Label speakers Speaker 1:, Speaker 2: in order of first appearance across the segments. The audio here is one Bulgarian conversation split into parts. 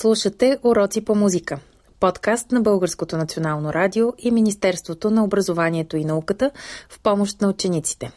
Speaker 1: Слушате Уроци по музика. Подкаст на Българското национално радио и Министерството на образованието и науката в помощ на учениците.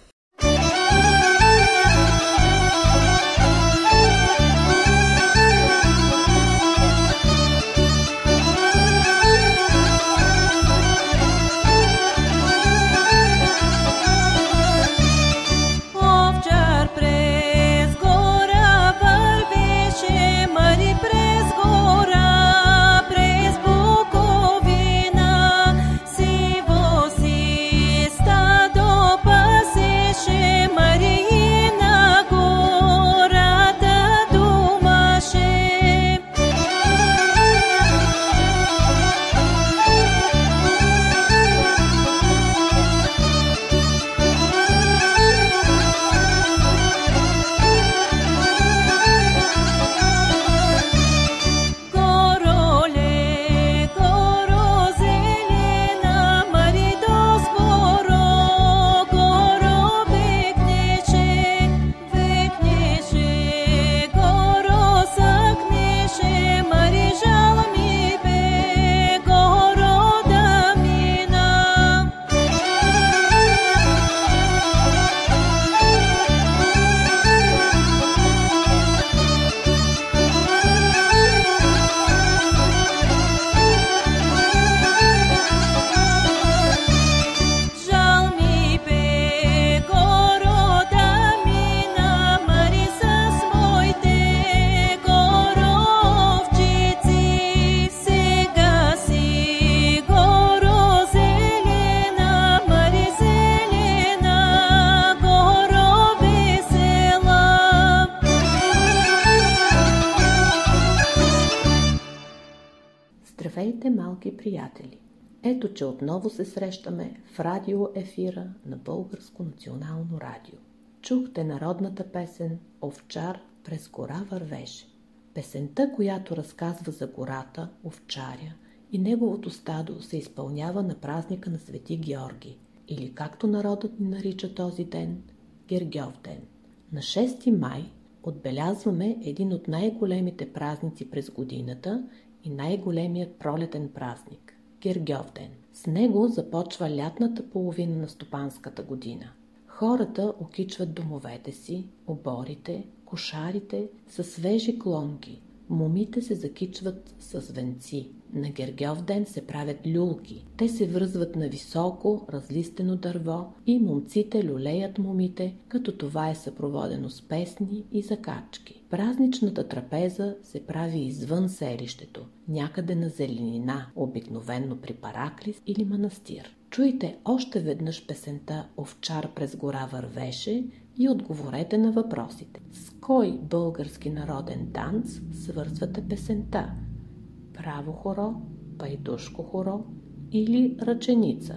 Speaker 2: Ето, че отново се срещаме в радио ефира на Българско национално радио. Чухте народната песен «Овчар през гора вървеше». Песента, която разказва за гората, овчаря и неговото стадо се изпълнява на празника на Свети Георги, или както народът ни нарича този ден – Гергьов ден. На 6 май отбелязваме един от най-големите празници през годината и най-големият пролетен празник – Гергьов ден. С него започва лятната половина на стопанската година. Хората окичват домовете си, оборите, кошарите с свежи клонки. Момите се закичват с венци. На Гергьов ден се правят люлки. Те се връзват на високо, разлистено дърво и момците люлеят момите, като това е съпроводено с песни и закачки. Празничната трапеза се прави извън селището, някъде на зеленина, обикновенно при Параклис или манастир. Чуйте още веднъж песента «Овчар през гора вървеше» и отговорете на въпросите. С кой български народен танц свързвате песента? Право хоро, пайдушко хоро или ръченица?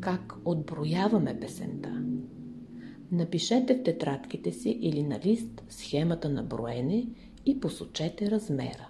Speaker 2: Как отброяваме песента? Напишете в тетрадките си или на лист схемата на броене и посочете размера.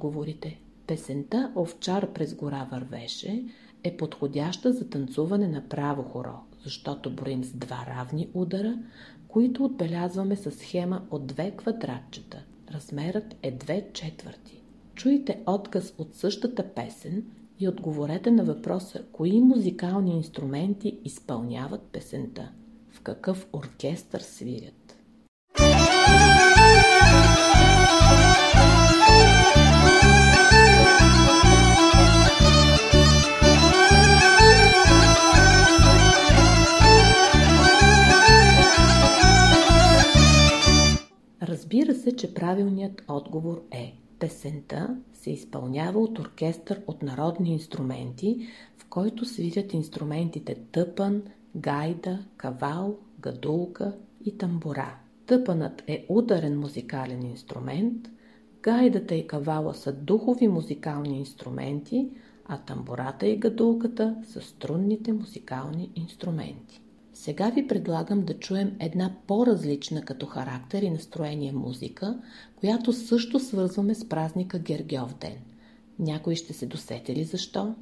Speaker 2: Отговорите. Песента Овчар през гора вървеше е подходяща за танцуване на право хоро, защото броим с два равни удара, които отбелязваме с схема от две квадратчета. Размерът е две четвърти. Чуйте отказ от същата песен и отговорете на въпроса кои музикални инструменти изпълняват песента, в какъв оркестър свирят. Разбира се, че правилният отговор е Песента се изпълнява от оркестър от народни инструменти, в който свирят инструментите тъпан, гайда, кавал, гадулка и тамбура. Тъпанът е ударен музикален инструмент, гайдата и кавала са духови музикални инструменти, а тамбурата и гадулката са струнните музикални инструменти. Сега ви предлагам да чуем една по-различна като характер и настроение музика, която също свързваме с празника Гергьов ден. Някой ще се досети ли защо?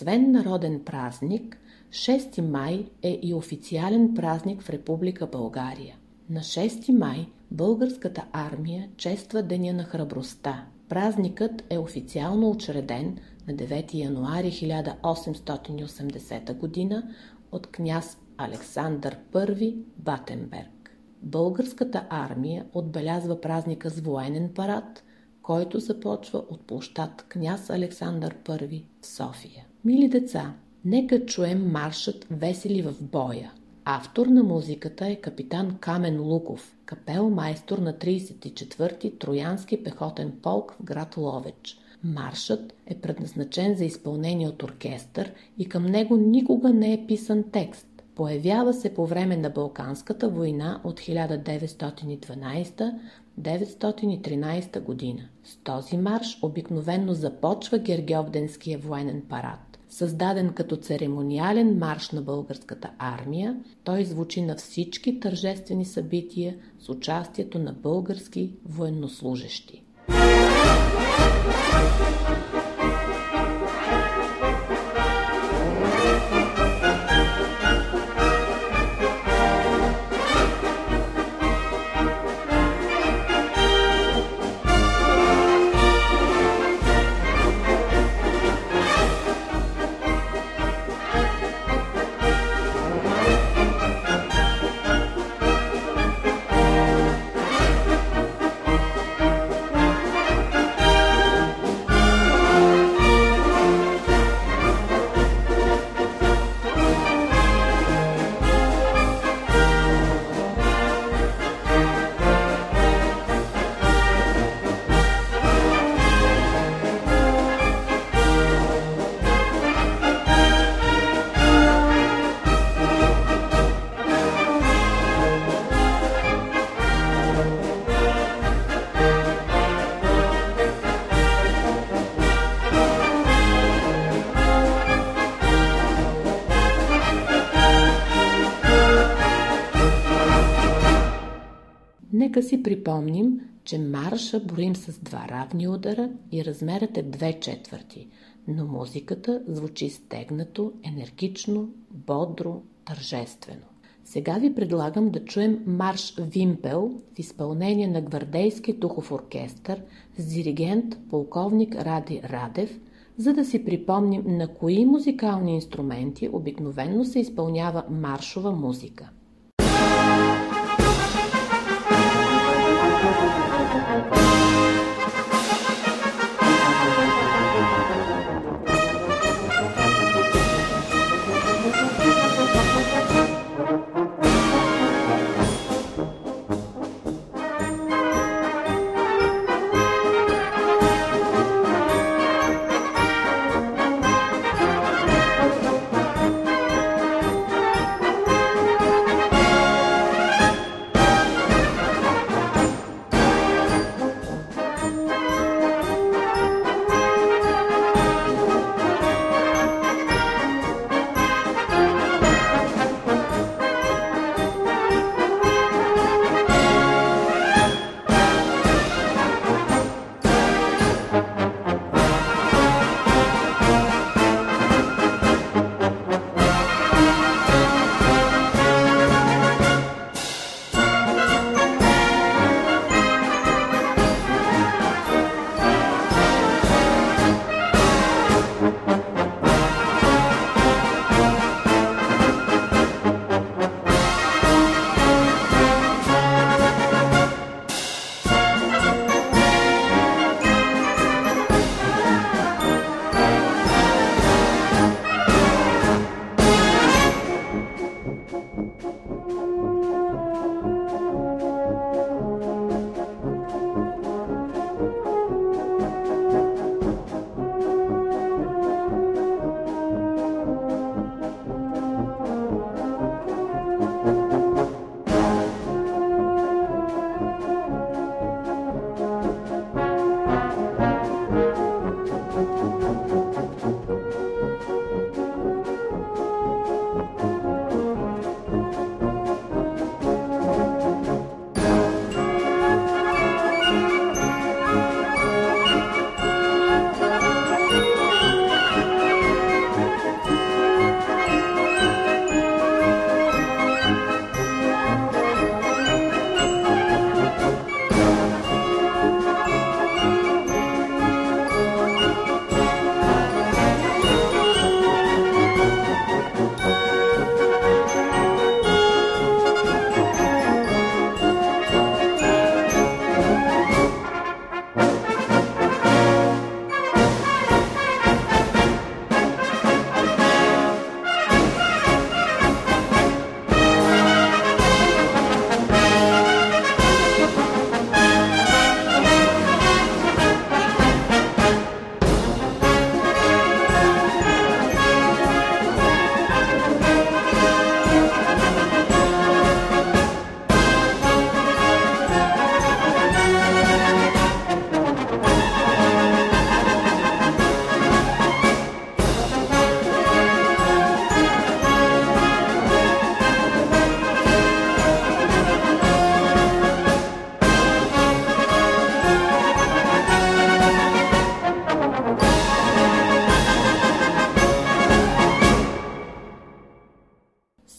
Speaker 2: Освен народен празник, 6 май е и официален празник в Република България. На 6 май българската армия чества Деня на храбростта. Празникът е официално учреден на 9 януари 1880 г. от княз Александър I Батенберг. Българската армия отбелязва празника с военен парад, който започва от площад княз Александър I в София. Мили деца, нека чуем маршът Весели в боя. Автор на музиката е капитан Камен Луков, капел майстор на 34-ти Троянски пехотен полк в град Ловеч. Маршът е предназначен за изпълнение от оркестър и към него никога не е писан текст. Появява се по време на Балканската война от 1912-1913 година. С този марш обикновенно започва Гергьовденския военен парад. Създаден като церемониален марш на българската армия, той звучи на всички тържествени събития с участието на български военнослужещи. Нека си припомним, че марша броим с два равни удара и размерът е две четвърти, но музиката звучи стегнато, енергично, бодро, тържествено. Сега ви предлагам да чуем марш Вимпел в изпълнение на Гвардейски духов оркестър с диригент полковник Ради Радев, за да си припомним на кои музикални инструменти обикновенно се изпълнява маршова музика.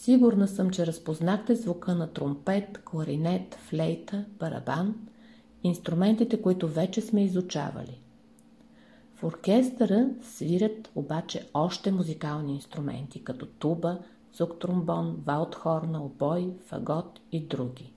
Speaker 2: Сигурна съм, че разпознахте звука на тромпет, кларинет, флейта, барабан, инструментите, които вече сме изучавали. В оркестъра свирят обаче още музикални инструменти, като туба, цук-тромбон, ваутхорна, обой, фагот и други.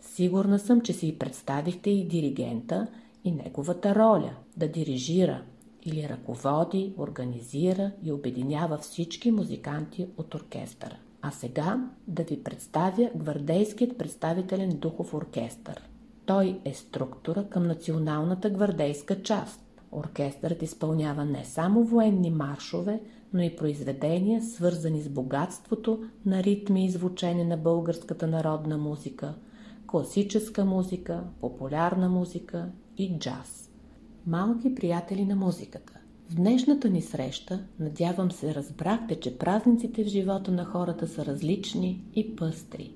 Speaker 2: Сигурна съм, че си представихте и диригента и неговата роля да дирижира или ръководи, организира и обединява всички музиканти от оркестъра. А сега да ви представя гвардейският представителен духов оркестър. Той е структура към националната гвардейска част. Оркестърът изпълнява не само военни маршове, но и произведения, свързани с богатството на ритми и звучене на българската народна музика, класическа музика, популярна музика и джаз. Малки приятели на музиката. В днешната ни среща, надявам се, разбрахте, че празниците в живота на хората са различни и пъстри.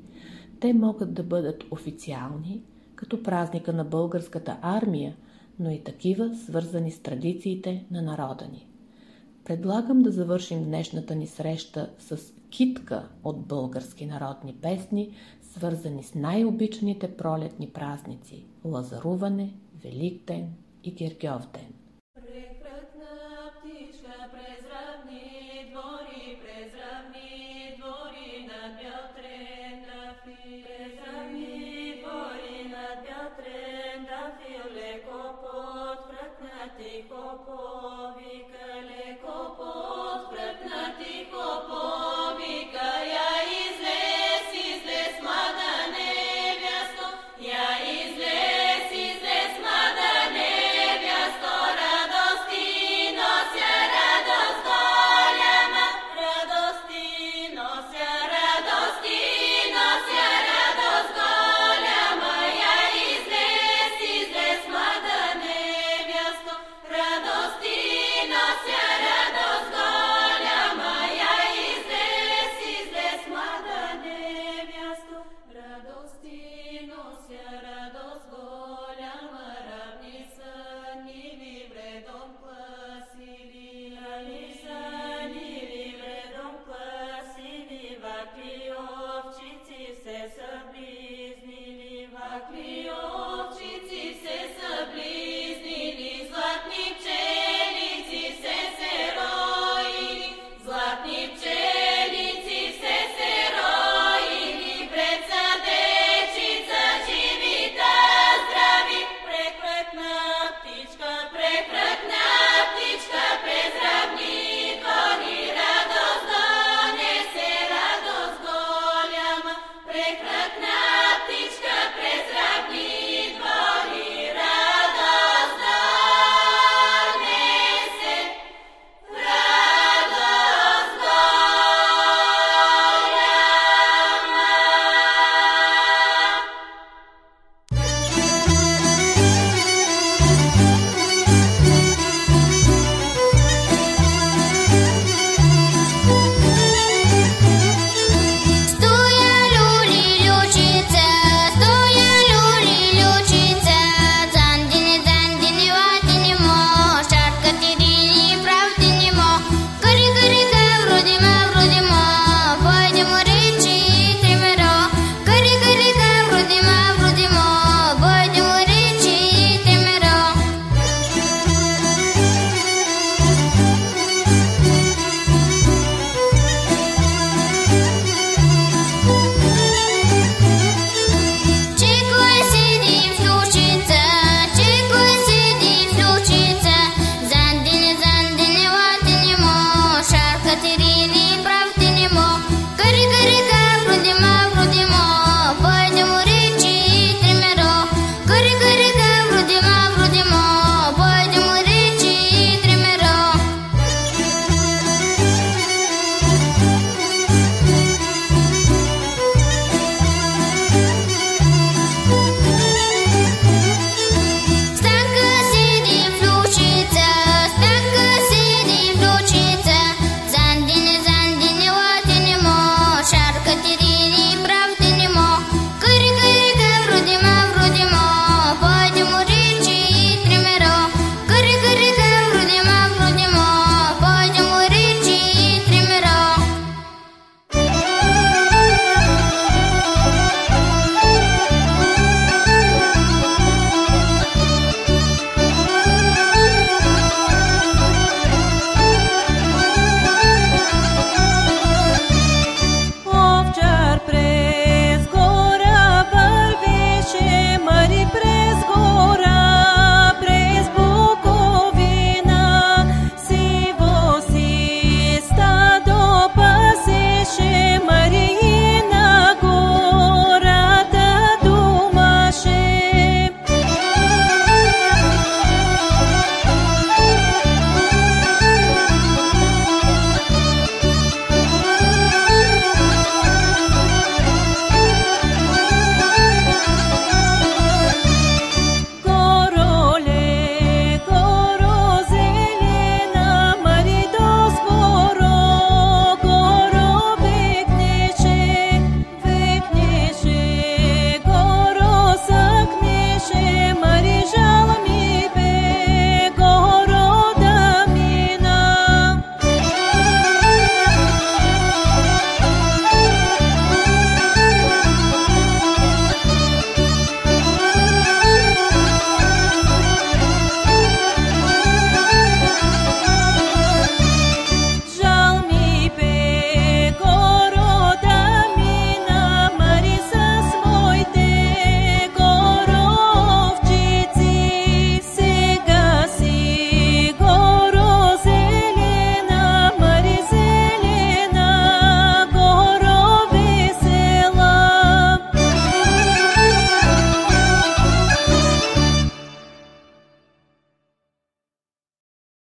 Speaker 2: Те могат да бъдат официални,
Speaker 3: като празника на българската армия, но и такива, свързани с традициите на народа ни. Предлагам да завършим днешната ни среща с китка от български народни песни, свързани с най-обичаните пролетни празници – Лазаруване, Великден и Гергьовден.